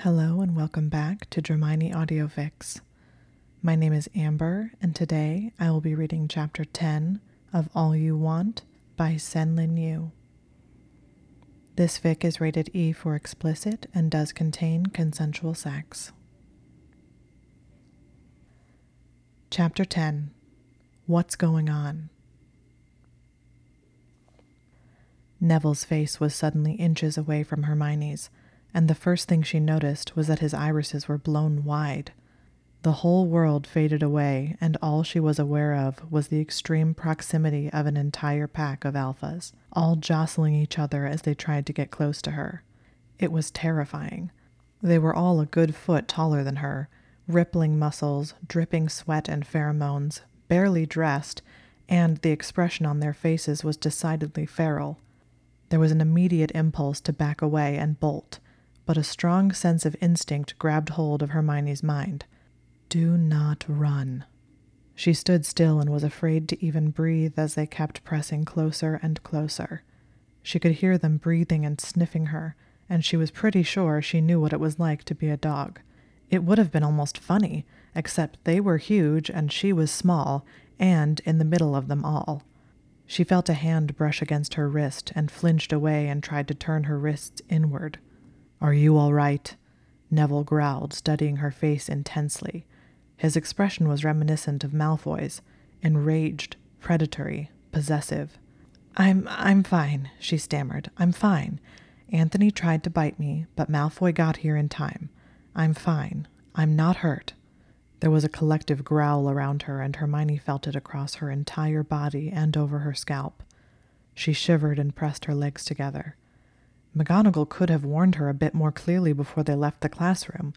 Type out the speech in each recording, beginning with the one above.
Hello and welcome back to Dramione Audiofics. My name is Amber, and today I will be reading Chapter 10 of All You Want by SenLinYu. This fic is rated E for explicit and does contain consensual sex. Chapter 10 What's Going On? Neville's face was suddenly inches away from Hermione's and the first thing she noticed was that his irises were blown wide. The whole world faded away, and all she was aware of was the extreme proximity of an entire pack of alphas, all jostling each other as they tried to get close to her. It was terrifying. They were all a good foot taller than her, rippling muscles, dripping sweat and pheromones, barely dressed, and the expression on their faces was decidedly feral. There was an immediate impulse to back away and bolt but a strong sense of instinct grabbed hold of Hermione's mind. Do not run. She stood still and was afraid to even breathe as they kept pressing closer and closer. She could hear them breathing and sniffing her, and she was pretty sure she knew what it was like to be a dog. It would have been almost funny, except they were huge and she was small, and in the middle of them all. She felt a hand brush against her wrist and flinched away and tried to turn her wrists inward. Are you all right? Neville growled, studying her face intensely. His expression was reminiscent of Malfoy's enraged, predatory, possessive. I'm I'm fine, she stammered. I'm fine. Anthony tried to bite me, but Malfoy got here in time. I'm fine. I'm not hurt. There was a collective growl around her, and Hermione felt it across her entire body and over her scalp. She shivered and pressed her legs together. McGonagall could have warned her a bit more clearly before they left the classroom.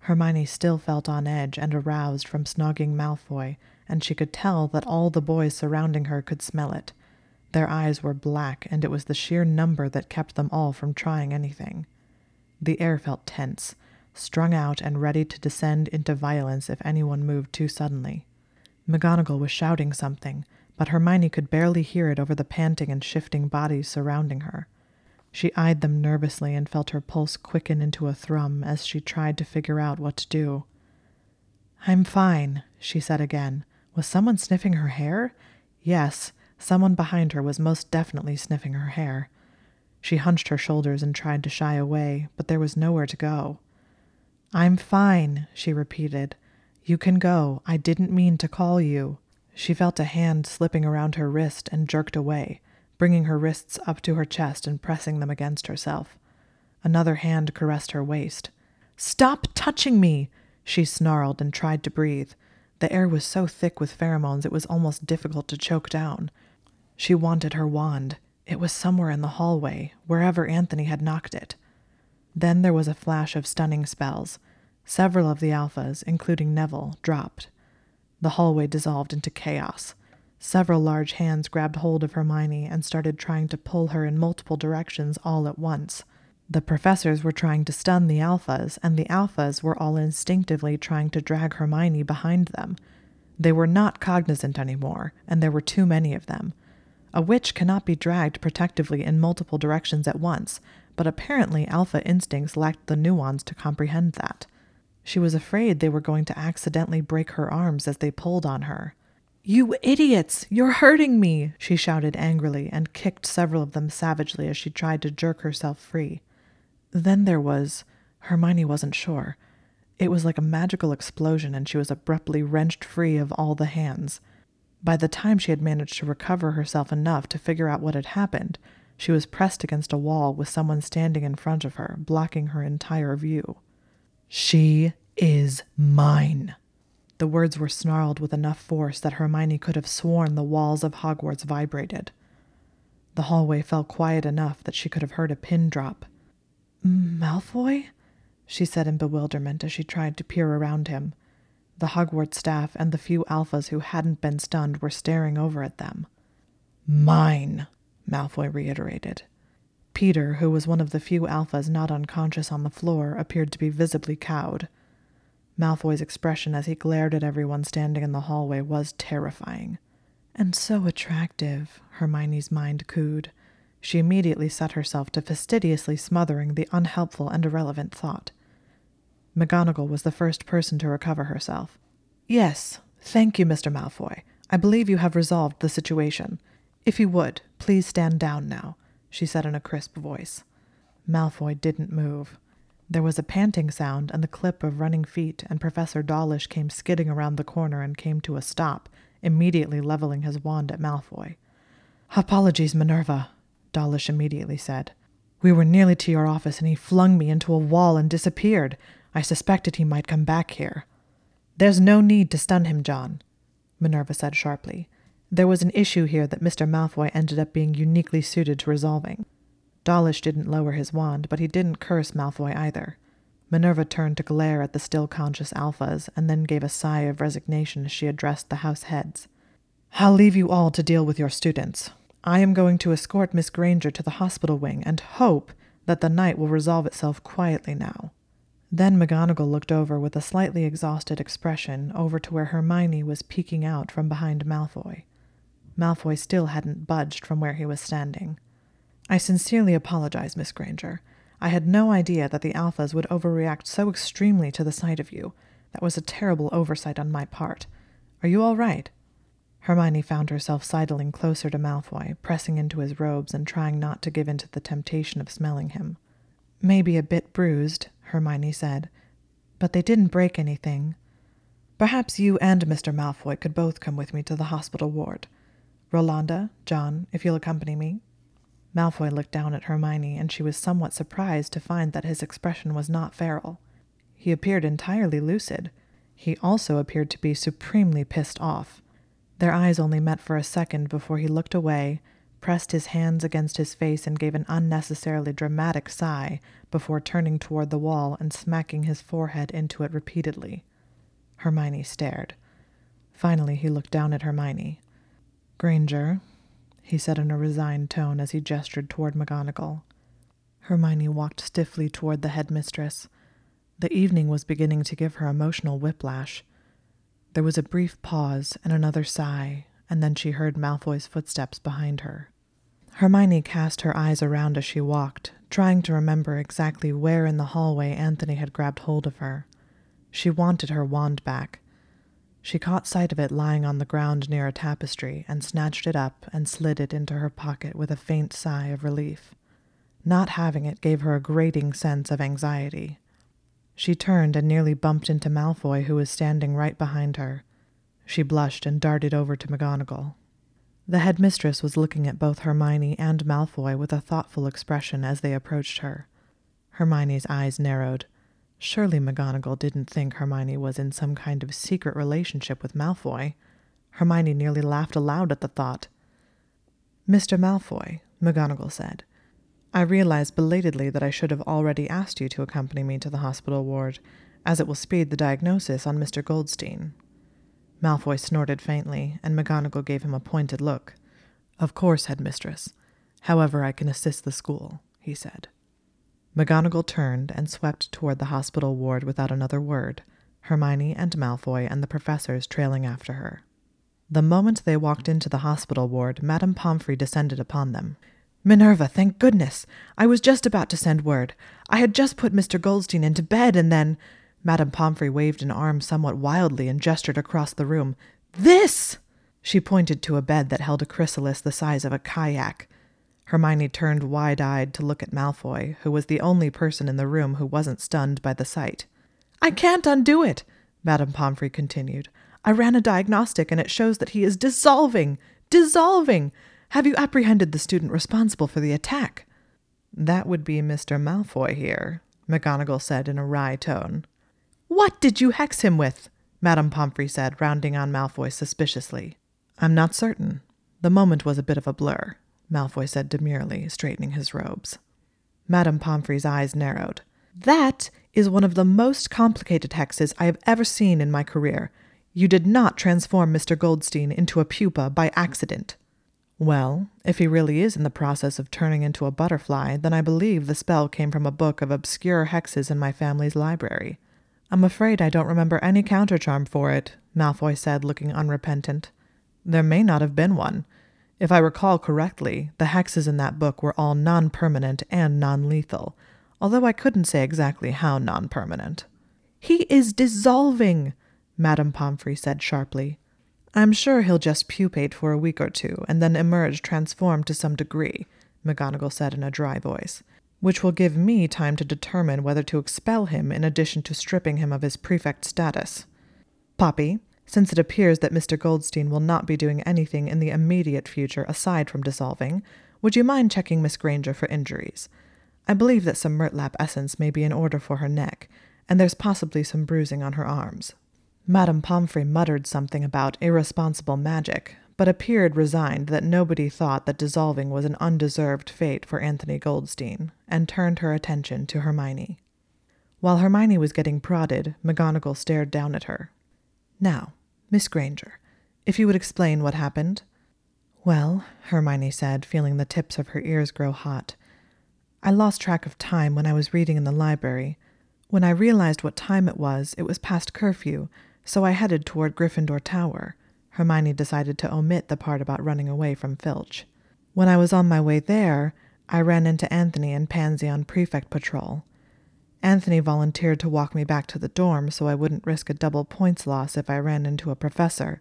Hermione still felt on edge and aroused from snogging Malfoy, and she could tell that all the boys surrounding her could smell it. Their eyes were black, and it was the sheer number that kept them all from trying anything. The air felt tense, strung out and ready to descend into violence if anyone moved too suddenly. McGonagall was shouting something, but Hermione could barely hear it over the panting and shifting bodies surrounding her. She eyed them nervously and felt her pulse quicken into a thrum as she tried to figure out what to do. I'm fine, she said again. Was someone sniffing her hair? Yes, someone behind her was most definitely sniffing her hair. She hunched her shoulders and tried to shy away, but there was nowhere to go. I'm fine, she repeated. You can go. I didn't mean to call you. She felt a hand slipping around her wrist and jerked away bringing her wrists up to her chest and pressing them against herself. Another hand caressed her waist. Stop touching me! She snarled and tried to breathe. The air was so thick with pheromones it was almost difficult to choke down. She wanted her wand. It was somewhere in the hallway, wherever Anthony had knocked it. Then there was a flash of stunning spells. Several of the alphas, including Neville, dropped. The hallway dissolved into chaos. Several large hands grabbed hold of Hermione and started trying to pull her in multiple directions all at once. The professors were trying to stun the alphas, and the alphas were all instinctively trying to drag Hermione behind them. They were not cognizant anymore, and there were too many of them. A witch cannot be dragged protectively in multiple directions at once, but apparently alpha instincts lacked the nuance to comprehend that. She was afraid they were going to accidentally break her arms as they pulled on her. You idiots! You're hurting me! she shouted angrily and kicked several of them savagely as she tried to jerk herself free. Then there was. Hermione wasn't sure. It was like a magical explosion, and she was abruptly wrenched free of all the hands. By the time she had managed to recover herself enough to figure out what had happened, she was pressed against a wall with someone standing in front of her, blocking her entire view. She is mine. The words were snarled with enough force that Hermione could have sworn the walls of Hogwarts vibrated. The hallway felt quiet enough that she could have heard a pin drop. Malfoy? she said in bewilderment as she tried to peer around him. The Hogwarts staff and the few alphas who hadn't been stunned were staring over at them. Mine, Malfoy reiterated. Peter, who was one of the few alphas not unconscious on the floor, appeared to be visibly cowed. Malfoy's expression as he glared at everyone standing in the hallway was terrifying. And so attractive, Hermione's mind cooed. She immediately set herself to fastidiously smothering the unhelpful and irrelevant thought. McGonagall was the first person to recover herself. Yes, thank you, Mr. Malfoy. I believe you have resolved the situation. If you would, please stand down now, she said in a crisp voice. Malfoy didn't move. There was a panting sound and the clip of running feet, and Professor Dawlish came skidding around the corner and came to a stop, immediately leveling his wand at Malfoy. Apologies, Minerva, Dawlish immediately said. We were nearly to your office, and he flung me into a wall and disappeared. I suspected he might come back here. There's no need to stun him, John, Minerva said sharply. There was an issue here that Mr. Malfoy ended up being uniquely suited to resolving. Dawlish didn't lower his wand, but he didn't curse Malfoy either. Minerva turned to glare at the still conscious alphas, and then gave a sigh of resignation as she addressed the house heads. I'll leave you all to deal with your students. I am going to escort Miss Granger to the hospital wing and hope that the night will resolve itself quietly now. Then McGonagall looked over with a slightly exhausted expression over to where Hermione was peeking out from behind Malfoy. Malfoy still hadn't budged from where he was standing. I sincerely apologize, Miss Granger. I had no idea that the Alphas would overreact so extremely to the sight of you. That was a terrible oversight on my part. Are you all right? Hermione found herself sidling closer to Malfoy, pressing into his robes and trying not to give in to the temptation of smelling him. Maybe a bit bruised, Hermione said, but they didn't break anything. Perhaps you and Mr. Malfoy could both come with me to the hospital ward. Rolanda, John, if you'll accompany me. Malfoy looked down at Hermione, and she was somewhat surprised to find that his expression was not feral. He appeared entirely lucid. He also appeared to be supremely pissed off. Their eyes only met for a second before he looked away, pressed his hands against his face, and gave an unnecessarily dramatic sigh before turning toward the wall and smacking his forehead into it repeatedly. Hermione stared. Finally, he looked down at Hermione. Granger, he said in a resigned tone as he gestured toward McGonagall. Hermione walked stiffly toward the headmistress. The evening was beginning to give her emotional whiplash. There was a brief pause and another sigh, and then she heard Malfoy's footsteps behind her. Hermione cast her eyes around as she walked, trying to remember exactly where in the hallway Anthony had grabbed hold of her. She wanted her wand back. She caught sight of it lying on the ground near a tapestry and snatched it up and slid it into her pocket with a faint sigh of relief. Not having it gave her a grating sense of anxiety. She turned and nearly bumped into Malfoy, who was standing right behind her. She blushed and darted over to McGonagall. The headmistress was looking at both Hermione and Malfoy with a thoughtful expression as they approached her. Hermione's eyes narrowed. Surely McGonagall didn't think Hermione was in some kind of secret relationship with Malfoy. Hermione nearly laughed aloud at the thought. Mr. Malfoy, McGonagall said, I realize belatedly that I should have already asked you to accompany me to the hospital ward, as it will speed the diagnosis on Mr. Goldstein. Malfoy snorted faintly, and McGonagall gave him a pointed look. Of course, headmistress. However, I can assist the school, he said. McGonagall turned and swept toward the hospital ward without another word, Hermione and Malfoy and the professors trailing after her. The moment they walked into the hospital ward, Madame Pomfrey descended upon them. Minerva, thank goodness! I was just about to send word. I had just put Mr. Goldstein into bed, and then. Madame Pomfrey waved an arm somewhat wildly and gestured across the room. This! She pointed to a bed that held a chrysalis the size of a kayak. Hermione turned wide eyed to look at Malfoy, who was the only person in the room who wasn't stunned by the sight. I can't undo it, Madame Pomfrey continued. I ran a diagnostic, and it shows that he is dissolving! Dissolving! Have you apprehended the student responsible for the attack? That would be Mr. Malfoy here, McGonagall said in a wry tone. What did you hex him with? Madame Pomfrey said, rounding on Malfoy suspiciously. I'm not certain. The moment was a bit of a blur, Malfoy said demurely, straightening his robes. Madame Pomfrey's eyes narrowed. That is one of the most complicated hexes I have ever seen in my career. You did not transform Mr. Goldstein into a pupa by accident. Well, if he really is in the process of turning into a butterfly, then I believe the spell came from a book of obscure hexes in my family's library. I'm afraid I don't remember any countercharm for it, Malfoy said, looking unrepentant. There may not have been one. If I recall correctly, the hexes in that book were all non permanent and non lethal, although I couldn't say exactly how non permanent. He is dissolving, Madame Pomfrey said sharply. I'm sure he'll just pupate for a week or two and then emerge transformed to some degree, McGonagall said in a dry voice, which will give me time to determine whether to expel him in addition to stripping him of his prefect status. Poppy, since it appears that Mr. Goldstein will not be doing anything in the immediate future aside from dissolving, would you mind checking Miss Granger for injuries? I believe that some Murtlap essence may be in order for her neck, and there's possibly some bruising on her arms. Madame Pomfrey muttered something about irresponsible magic, but appeared resigned that nobody thought that dissolving was an undeserved fate for Anthony Goldstein, and turned her attention to Hermione. While Hermione was getting prodded, McGonagall stared down at her. Now, Miss Granger, if you would explain what happened. Well, Hermione said, feeling the tips of her ears grow hot. I lost track of time when I was reading in the library. When I realized what time it was, it was past curfew, so I headed toward Gryffindor Tower. Hermione decided to omit the part about running away from Filch. When I was on my way there, I ran into Anthony and Pansy on prefect patrol. Anthony volunteered to walk me back to the dorm so I wouldn't risk a double points loss if I ran into a professor.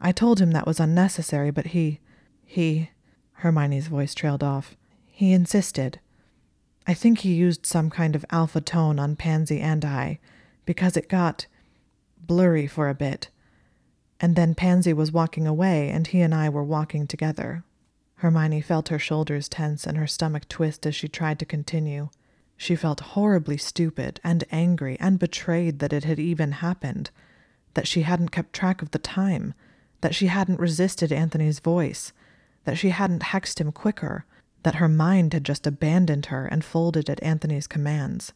I told him that was unnecessary, but he. he. Hermione's voice trailed off. He insisted. I think he used some kind of alpha tone on Pansy and I, because it got blurry for a bit. And then Pansy was walking away, and he and I were walking together. Hermione felt her shoulders tense and her stomach twist as she tried to continue. She felt horribly stupid and angry and betrayed that it had even happened, that she hadn't kept track of the time, that she hadn't resisted Anthony's voice, that she hadn't hexed him quicker, that her mind had just abandoned her and folded at Anthony's commands.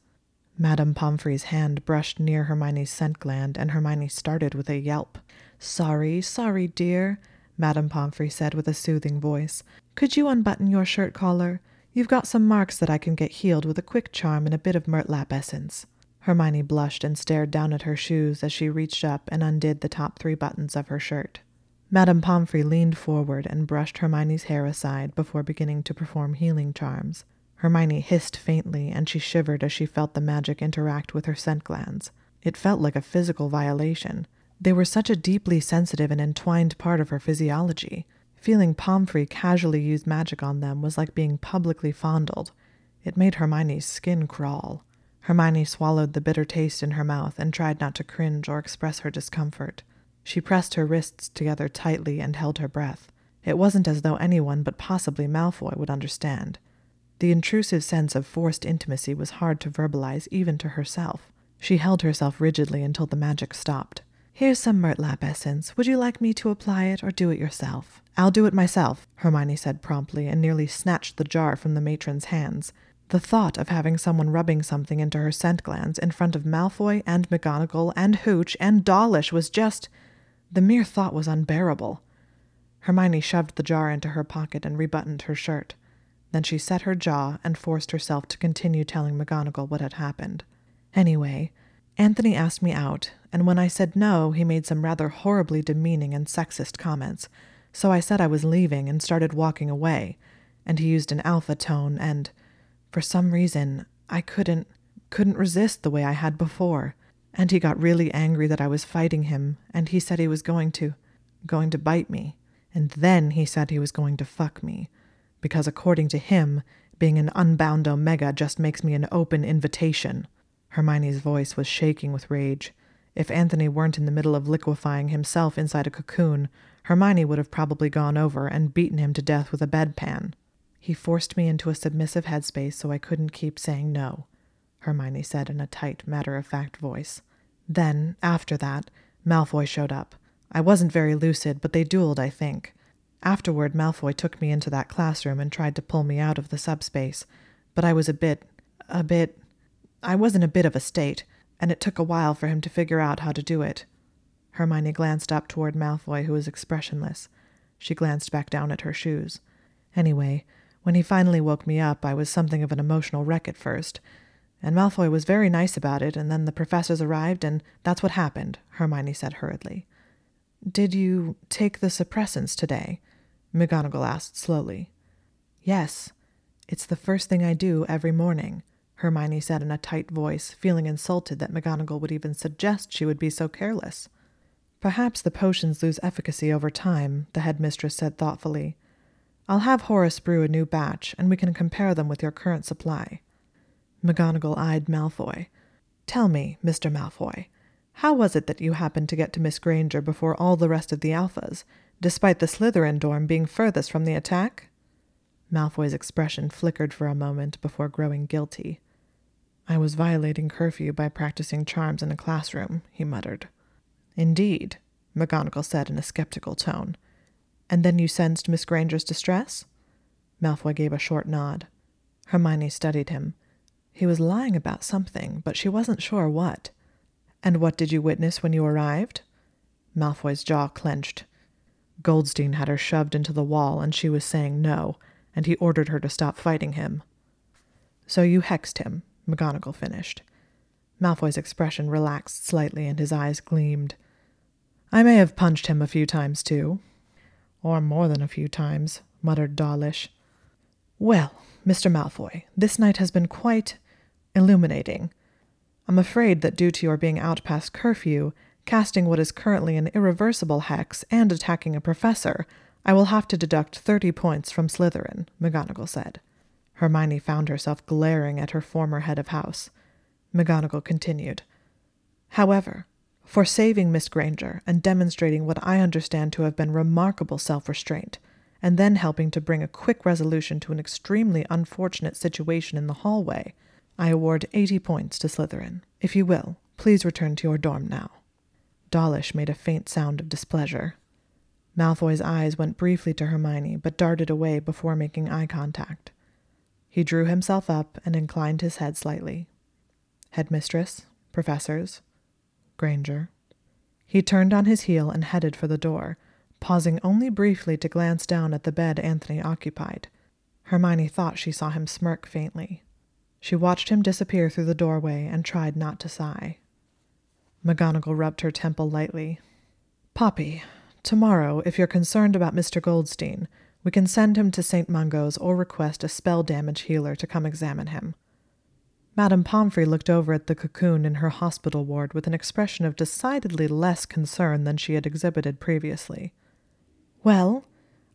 Madame Pomfrey's hand brushed near Hermione's scent gland, and Hermione started with a yelp. Sorry, sorry, dear, Madame Pomfrey said with a soothing voice. Could you unbutton your shirt collar? You've got some marks that I can get healed with a quick charm and a bit of Murtlap essence. Hermione blushed and stared down at her shoes as she reached up and undid the top three buttons of her shirt. Madame Pomfrey leaned forward and brushed Hermione's hair aside before beginning to perform healing charms. Hermione hissed faintly, and she shivered as she felt the magic interact with her scent glands. It felt like a physical violation. They were such a deeply sensitive and entwined part of her physiology. Feeling Pomfrey casually use magic on them was like being publicly fondled. It made Hermione's skin crawl. Hermione swallowed the bitter taste in her mouth and tried not to cringe or express her discomfort. She pressed her wrists together tightly and held her breath. It wasn't as though anyone but possibly Malfoy would understand. The intrusive sense of forced intimacy was hard to verbalize even to herself. She held herself rigidly until the magic stopped. Here's some Murtlap essence. Would you like me to apply it or do it yourself? I'll do it myself, Hermione said promptly, and nearly snatched the jar from the matron's hands. The thought of having someone rubbing something into her scent glands in front of Malfoy and McGonagall and Hooch and Dawlish was just. The mere thought was unbearable. Hermione shoved the jar into her pocket and rebuttoned her shirt. Then she set her jaw and forced herself to continue telling McGonagall what had happened. Anyway, Anthony asked me out, and when I said no, he made some rather horribly demeaning and sexist comments. So I said I was leaving and started walking away, and he used an alpha tone, and for some reason I couldn't couldn't resist the way I had before. And he got really angry that I was fighting him, and he said he was going to going to bite me. And then he said he was going to fuck me. Because according to him, being an unbound omega just makes me an open invitation. Hermione's voice was shaking with rage. If Anthony weren't in the middle of liquefying himself inside a cocoon, Hermione would have probably gone over and beaten him to death with a bedpan. He forced me into a submissive headspace so I couldn't keep saying no, Hermione said in a tight, matter of fact voice. Then, after that, Malfoy showed up. I wasn't very lucid, but they dueled, I think. Afterward, Malfoy took me into that classroom and tried to pull me out of the subspace, but I was a bit. a bit. I was in a bit of a state, and it took a while for him to figure out how to do it. Hermione glanced up toward Malfoy, who was expressionless. She glanced back down at her shoes. Anyway, when he finally woke me up, I was something of an emotional wreck at first. And Malfoy was very nice about it, and then the professors arrived, and that's what happened, Hermione said hurriedly. Did you take the suppressants today? McGonagall asked slowly. Yes. It's the first thing I do every morning. Hermione said in a tight voice, feeling insulted that McGonagall would even suggest she would be so careless. Perhaps the potions lose efficacy over time, the headmistress said thoughtfully. I'll have Horace brew a new batch, and we can compare them with your current supply. McGonagall eyed Malfoy. Tell me, Mr. Malfoy, how was it that you happened to get to Miss Granger before all the rest of the Alphas, despite the Slytherin dorm being furthest from the attack? Malfoy's expression flickered for a moment before growing guilty. I was violating curfew by practicing charms in a classroom, he muttered. Indeed, McGonagall said in a skeptical tone. And then you sensed Miss Granger's distress? Malfoy gave a short nod. Hermione studied him. He was lying about something, but she wasn't sure what. And what did you witness when you arrived? Malfoy's jaw clenched. Goldstein had her shoved into the wall, and she was saying no, and he ordered her to stop fighting him. So you hexed him, McGonagall finished. Malfoy's expression relaxed slightly, and his eyes gleamed. I may have punched him a few times, too. Or more than a few times, muttered Dawlish. Well, Mr. Malfoy, this night has been quite illuminating. I'm afraid that due to your being out past curfew, casting what is currently an irreversible hex, and attacking a professor, I will have to deduct thirty points from Slytherin, McGonagall said. Hermione found herself glaring at her former head of house. McGonagall continued. However, for saving Miss Granger and demonstrating what I understand to have been remarkable self restraint, and then helping to bring a quick resolution to an extremely unfortunate situation in the hallway, I award 80 points to Slytherin. If you will, please return to your dorm now. Dawlish made a faint sound of displeasure. Malfoy's eyes went briefly to Hermione, but darted away before making eye contact. He drew himself up and inclined his head slightly. Headmistress, professors, Granger. He turned on his heel and headed for the door, pausing only briefly to glance down at the bed Anthony occupied. Hermione thought she saw him smirk faintly. She watched him disappear through the doorway and tried not to sigh. McGonagall rubbed her temple lightly. Poppy, tomorrow, if you're concerned about Mr. Goldstein, we can send him to St. Mungo's or request a spell damage healer to come examine him. Madame Pomfrey looked over at the cocoon in her hospital ward with an expression of decidedly less concern than she had exhibited previously. Well,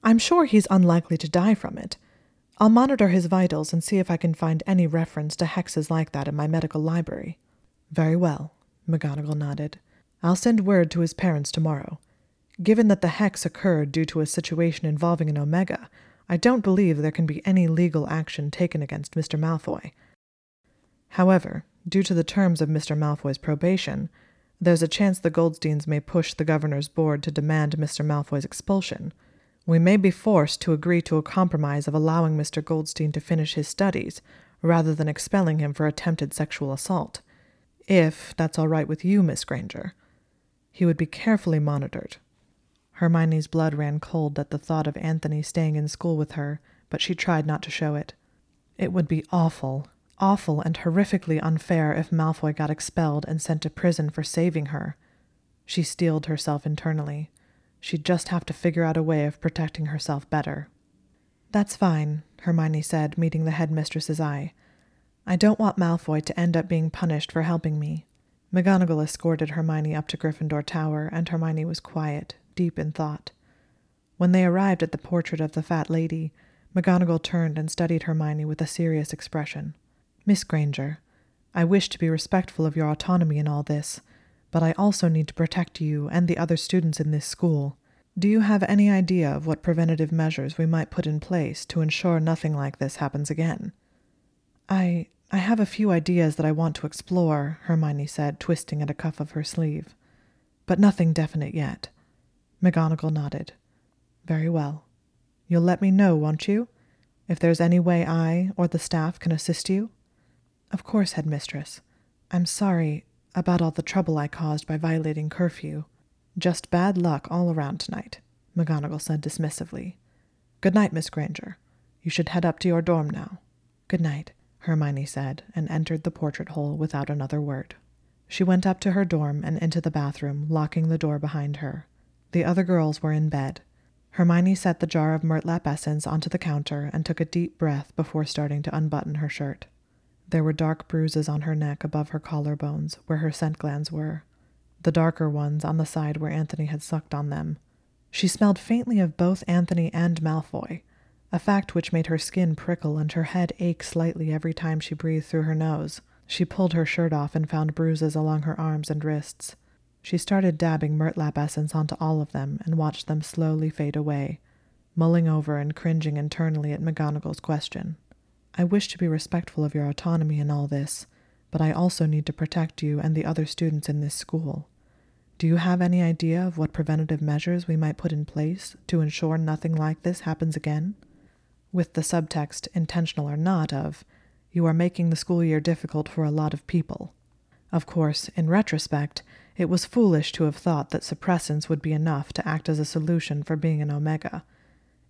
I'm sure he's unlikely to die from it. I'll monitor his vitals and see if I can find any reference to hexes like that in my medical library. Very well, McGonagall nodded. I'll send word to his parents tomorrow. Given that the hex occurred due to a situation involving an Omega, I don't believe there can be any legal action taken against Mr. Malfoy. However, due to the terms of Mr. Malfoy's probation, there's a chance the Goldsteins may push the governor's board to demand Mr. Malfoy's expulsion. We may be forced to agree to a compromise of allowing Mr. Goldstein to finish his studies rather than expelling him for attempted sexual assault. If that's all right with you, Miss Granger. He would be carefully monitored. Hermione's blood ran cold at the thought of Anthony staying in school with her, but she tried not to show it. It would be awful awful and horrifically unfair if Malfoy got expelled and sent to prison for saving her. She steeled herself internally. She'd just have to figure out a way of protecting herself better. That's fine, Hermione said, meeting the headmistress's eye. I don't want Malfoy to end up being punished for helping me. McGonagall escorted Hermione up to Gryffindor Tower, and Hermione was quiet, deep in thought. When they arrived at the portrait of the fat lady, McGonagall turned and studied Hermione with a serious expression. Miss Granger, I wish to be respectful of your autonomy in all this, but I also need to protect you and the other students in this school. Do you have any idea of what preventative measures we might put in place to ensure nothing like this happens again? I I have a few ideas that I want to explore, Hermione said, twisting at a cuff of her sleeve. But nothing definite yet. McGonagall nodded. Very well. You'll let me know, won't you? If there's any way I or the staff can assist you? Of course, headmistress. I'm sorry about all the trouble I caused by violating curfew. Just bad luck all around tonight, McGonagall said dismissively. Good night, Miss Granger. You should head up to your dorm now. Good night, Hermione said, and entered the portrait hole without another word. She went up to her dorm and into the bathroom, locking the door behind her. The other girls were in bed. Hermione set the jar of Murtlap essence onto the counter and took a deep breath before starting to unbutton her shirt. There were dark bruises on her neck above her collarbones, where her scent glands were, the darker ones on the side where Anthony had sucked on them. She smelled faintly of both Anthony and Malfoy, a fact which made her skin prickle and her head ache slightly every time she breathed through her nose. She pulled her shirt off and found bruises along her arms and wrists. She started dabbing Murtlap essence onto all of them and watched them slowly fade away, mulling over and cringing internally at McGonagall's question. I wish to be respectful of your autonomy in all this, but I also need to protect you and the other students in this school. Do you have any idea of what preventative measures we might put in place to ensure nothing like this happens again? With the subtext, intentional or not, of, you are making the school year difficult for a lot of people. Of course, in retrospect, it was foolish to have thought that suppressants would be enough to act as a solution for being an Omega.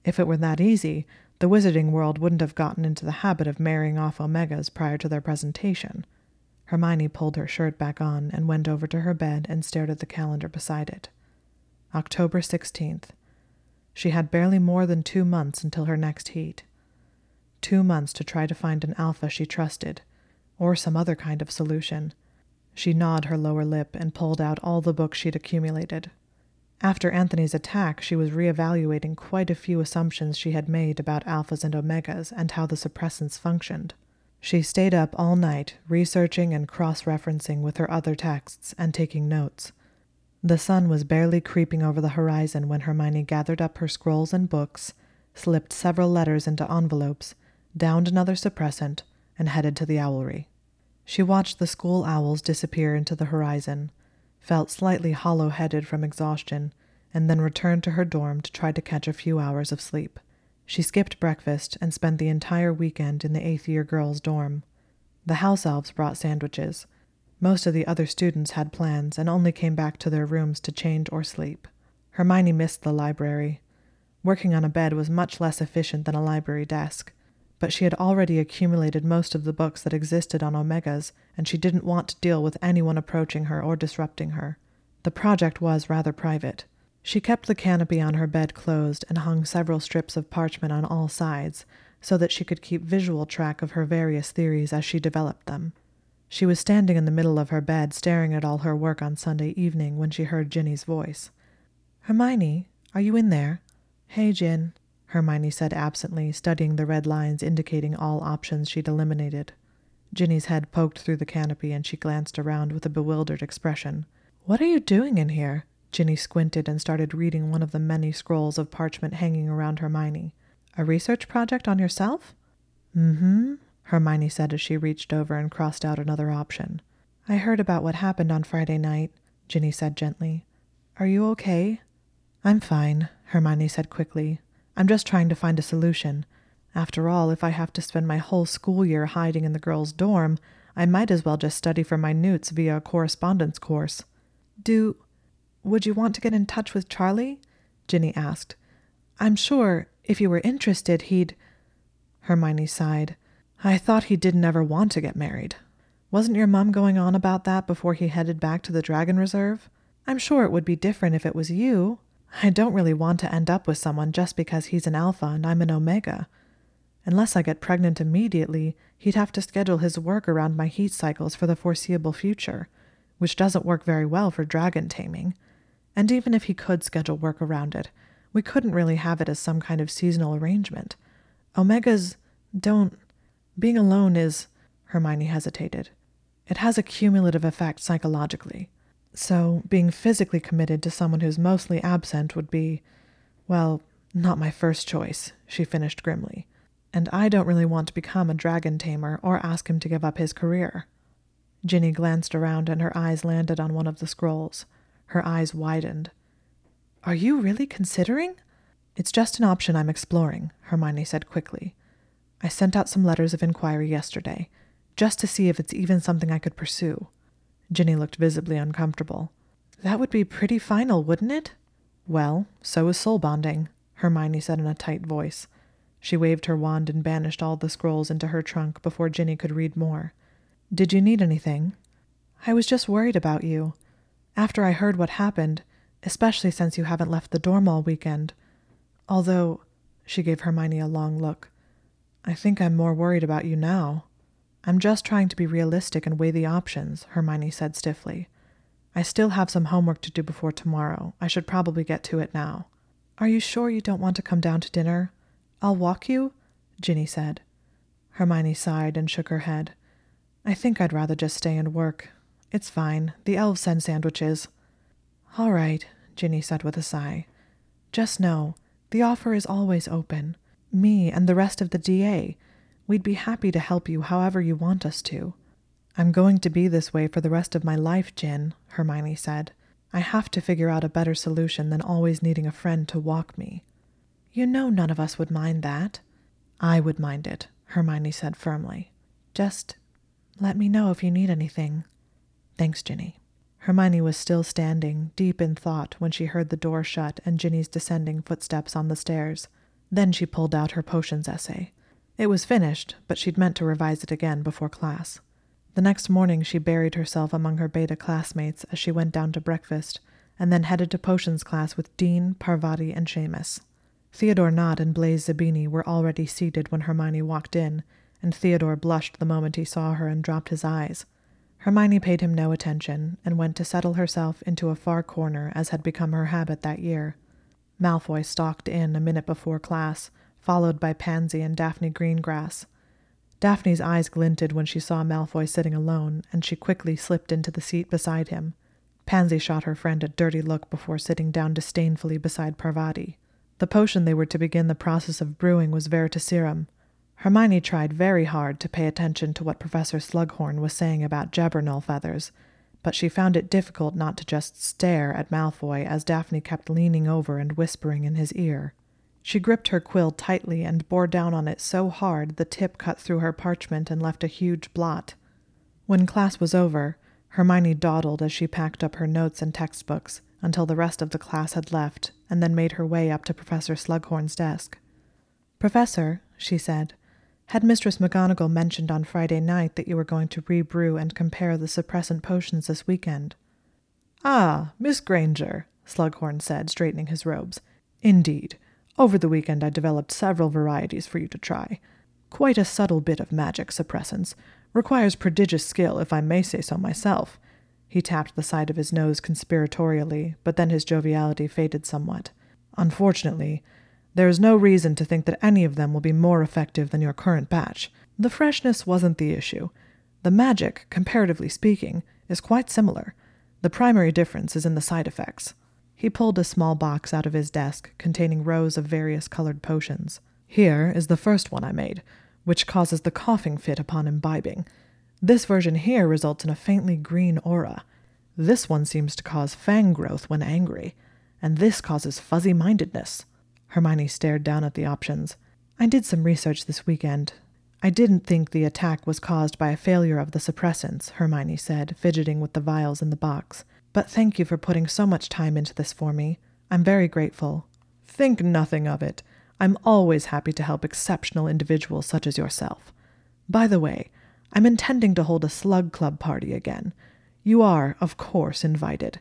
If it were that easy, the wizarding world wouldn't have gotten into the habit of marrying off Omegas prior to their presentation. Hermione pulled her shirt back on and went over to her bed and stared at the calendar beside it. October 16th. She had barely more than two months until her next heat. Two months to try to find an alpha she trusted, or some other kind of solution. She gnawed her lower lip and pulled out all the books she'd accumulated. After Anthony's attack, she was reevaluating quite a few assumptions she had made about alphas and omegas and how the suppressants functioned. She stayed up all night, researching and cross referencing with her other texts and taking notes. The sun was barely creeping over the horizon when Hermione gathered up her scrolls and books, slipped several letters into envelopes, downed another suppressant, and headed to the owlery. She watched the school owls disappear into the horizon, felt slightly hollow headed from exhaustion, and then returned to her dorm to try to catch a few hours of sleep. She skipped breakfast and spent the entire weekend in the eighth year girls' dorm. The house elves brought sandwiches. Most of the other students had plans and only came back to their rooms to change or sleep. Hermione missed the library. Working on a bed was much less efficient than a library desk but she had already accumulated most of the books that existed on Omegas, and she didn't want to deal with anyone approaching her or disrupting her. The project was rather private. She kept the canopy on her bed closed and hung several strips of parchment on all sides so that she could keep visual track of her various theories as she developed them. She was standing in the middle of her bed staring at all her work on Sunday evening when she heard Ginny's voice. Hermione, are you in there? Hey, Gin. Hermione said absently, studying the red lines indicating all options she'd eliminated. Ginny's head poked through the canopy and she glanced around with a bewildered expression. What are you doing in here? Ginny squinted and started reading one of the many scrolls of parchment hanging around Hermione. A research project on yourself? Mm hmm, Hermione said as she reached over and crossed out another option. I heard about what happened on Friday night, Ginny said gently. Are you okay? I'm fine, Hermione said quickly, I'm just trying to find a solution. After all, if I have to spend my whole school year hiding in the girls' dorm, I might as well just study for my newts via a correspondence course. Do. Would you want to get in touch with Charlie? Ginny asked. I'm sure, if you were interested, he'd. Hermione sighed. I thought he didn't ever want to get married. Wasn't your mum going on about that before he headed back to the Dragon Reserve? I'm sure it would be different if it was you. I don't really want to end up with someone just because he's an alpha and I'm an omega. Unless I get pregnant immediately, he'd have to schedule his work around my heat cycles for the foreseeable future, which doesn't work very well for dragon taming. And even if he could schedule work around it, we couldn't really have it as some kind of seasonal arrangement. Omegas don't. Being alone is. Hermione hesitated. It has a cumulative effect psychologically. So, being physically committed to someone who's mostly absent would be, well, not my first choice, she finished grimly. And I don't really want to become a dragon tamer or ask him to give up his career. Ginny glanced around and her eyes landed on one of the scrolls. Her eyes widened. Are you really considering? It's just an option I'm exploring, Hermione said quickly. I sent out some letters of inquiry yesterday, just to see if it's even something I could pursue. Ginny looked visibly uncomfortable. That would be pretty final, wouldn't it? Well, so is soul bonding, Hermione said in a tight voice. She waved her wand and banished all the scrolls into her trunk before Ginny could read more. Did you need anything? I was just worried about you. After I heard what happened, especially since you haven't left the dorm all weekend. Although, she gave Hermione a long look, I think I'm more worried about you now. I'm just trying to be realistic and weigh the options, Hermione said stiffly. I still have some homework to do before tomorrow. I should probably get to it now. Are you sure you don't want to come down to dinner? I'll walk you, Ginny said. Hermione sighed and shook her head. I think I'd rather just stay and work. It's fine. The elves send sandwiches. All right, Ginny said with a sigh. Just know, the offer is always open. Me and the rest of the DA. We'd be happy to help you however you want us to. I'm going to be this way for the rest of my life, Gin, Hermione said. I have to figure out a better solution than always needing a friend to walk me. You know none of us would mind that. I would mind it, Hermione said firmly. Just let me know if you need anything. Thanks, Ginny. Hermione was still standing, deep in thought, when she heard the door shut and Ginny's descending footsteps on the stairs. Then she pulled out her potions essay. It was finished, but she'd meant to revise it again before class. The next morning she buried herself among her beta classmates as she went down to breakfast, and then headed to potions class with Dean, Parvati, and Seamus. Theodore Nott and Blaise Zabini were already seated when Hermione walked in, and Theodore blushed the moment he saw her and dropped his eyes. Hermione paid him no attention and went to settle herself into a far corner as had become her habit that year. Malfoy stalked in a minute before class, followed by Pansy and Daphne Greengrass. Daphne's eyes glinted when she saw Malfoy sitting alone, and she quickly slipped into the seat beside him. Pansy shot her friend a dirty look before sitting down disdainfully beside Parvati. The potion they were to begin the process of brewing was Veritaserum. Hermione tried very hard to pay attention to what Professor Slughorn was saying about Jobberknoll feathers, but she found it difficult not to just stare at Malfoy as Daphne kept leaning over and whispering in his ear. She gripped her quill tightly and bore down on it so hard the tip cut through her parchment and left a huge blot. When class was over, Hermione dawdled as she packed up her notes and textbooks until the rest of the class had left, and then made her way up to Professor Slughorn's desk. Professor, she said, had Mistress McGonagall mentioned on Friday night that you were going to rebrew and compare the suppressant potions this weekend? Ah, Miss Granger, Slughorn said, straightening his robes. Indeed. Over the weekend I developed several varieties for you to try. Quite a subtle bit of magic suppressants. Requires prodigious skill, if I may say so myself. He tapped the side of his nose conspiratorially, but then his joviality faded somewhat. Unfortunately, there is no reason to think that any of them will be more effective than your current batch. The freshness wasn't the issue. The magic, comparatively speaking, is quite similar. The primary difference is in the side effects. He pulled a small box out of his desk containing rows of various colored potions. Here is the first one I made, which causes the coughing fit upon imbibing. This version here results in a faintly green aura. This one seems to cause fang growth when angry, and this causes fuzzy mindedness. Hermione stared down at the options. I did some research this weekend. I didn't think the attack was caused by a failure of the suppressants, Hermione said, fidgeting with the vials in the box. But thank you for putting so much time into this for me. I'm very grateful. Think nothing of it. I'm always happy to help exceptional individuals such as yourself. By the way, I'm intending to hold a slug club party again. You are, of course, invited.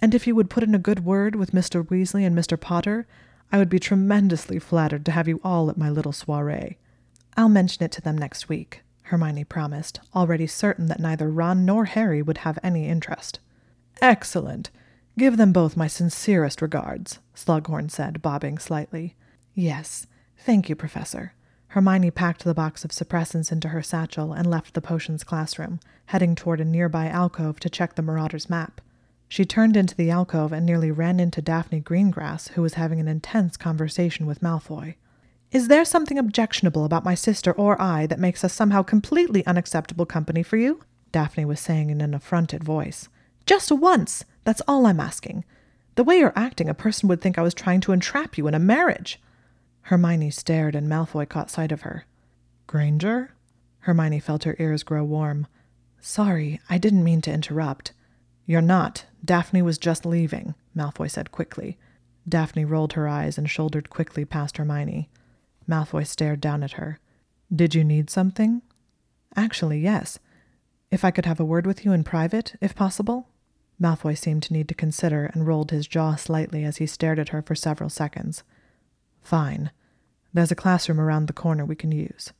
And if you would put in a good word with Mr. Weasley and Mr. Potter, I would be tremendously flattered to have you all at my little soiree. I'll mention it to them next week, Hermione promised, already certain that neither Ron nor Harry would have any interest. Excellent. Give them both my sincerest regards, Slughorn said, bobbing slightly. Yes, thank you, Professor. Hermione packed the box of suppressants into her satchel and left the potions classroom, heading toward a nearby alcove to check the Marauder's map. She turned into the alcove and nearly ran into Daphne Greengrass, who was having an intense conversation with Malfoy. Is there something objectionable about my sister or I that makes us somehow completely unacceptable company for you? Daphne was saying in an affronted voice. Just once. That's all I'm asking. The way you're acting, a person would think I was trying to entrap you in a marriage. Hermione stared, and Malfoy caught sight of her. Granger? Hermione felt her ears grow warm. Sorry, I didn't mean to interrupt. You're not. Daphne was just leaving, Malfoy said quickly. Daphne rolled her eyes and shouldered quickly past Hermione. Malfoy stared down at her. Did you need something? Actually, yes. If I could have a word with you in private, if possible? Malfoy seemed to need to consider and rolled his jaw slightly as he stared at her for several seconds. Fine. There's a classroom around the corner we can use.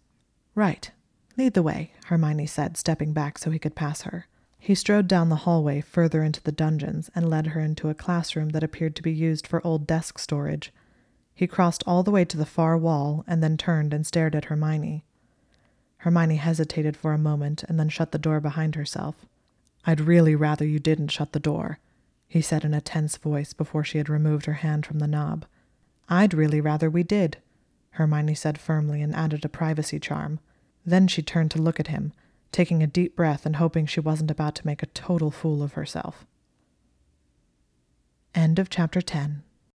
Right. Lead the way, Hermione said, stepping back so he could pass her. He strode down the hallway further into the dungeons and led her into a classroom that appeared to be used for old desk storage. He crossed all the way to the far wall and then turned and stared at Hermione. Hermione hesitated for a moment and then shut the door behind herself. I'd really rather you didn't shut the door, he said in a tense voice before she had removed her hand from the knob. I'd really rather we did, Hermione said firmly and added a privacy charm. Then she turned to look at him, taking a deep breath and hoping she wasn't about to make a total fool of herself. End of chapter 10.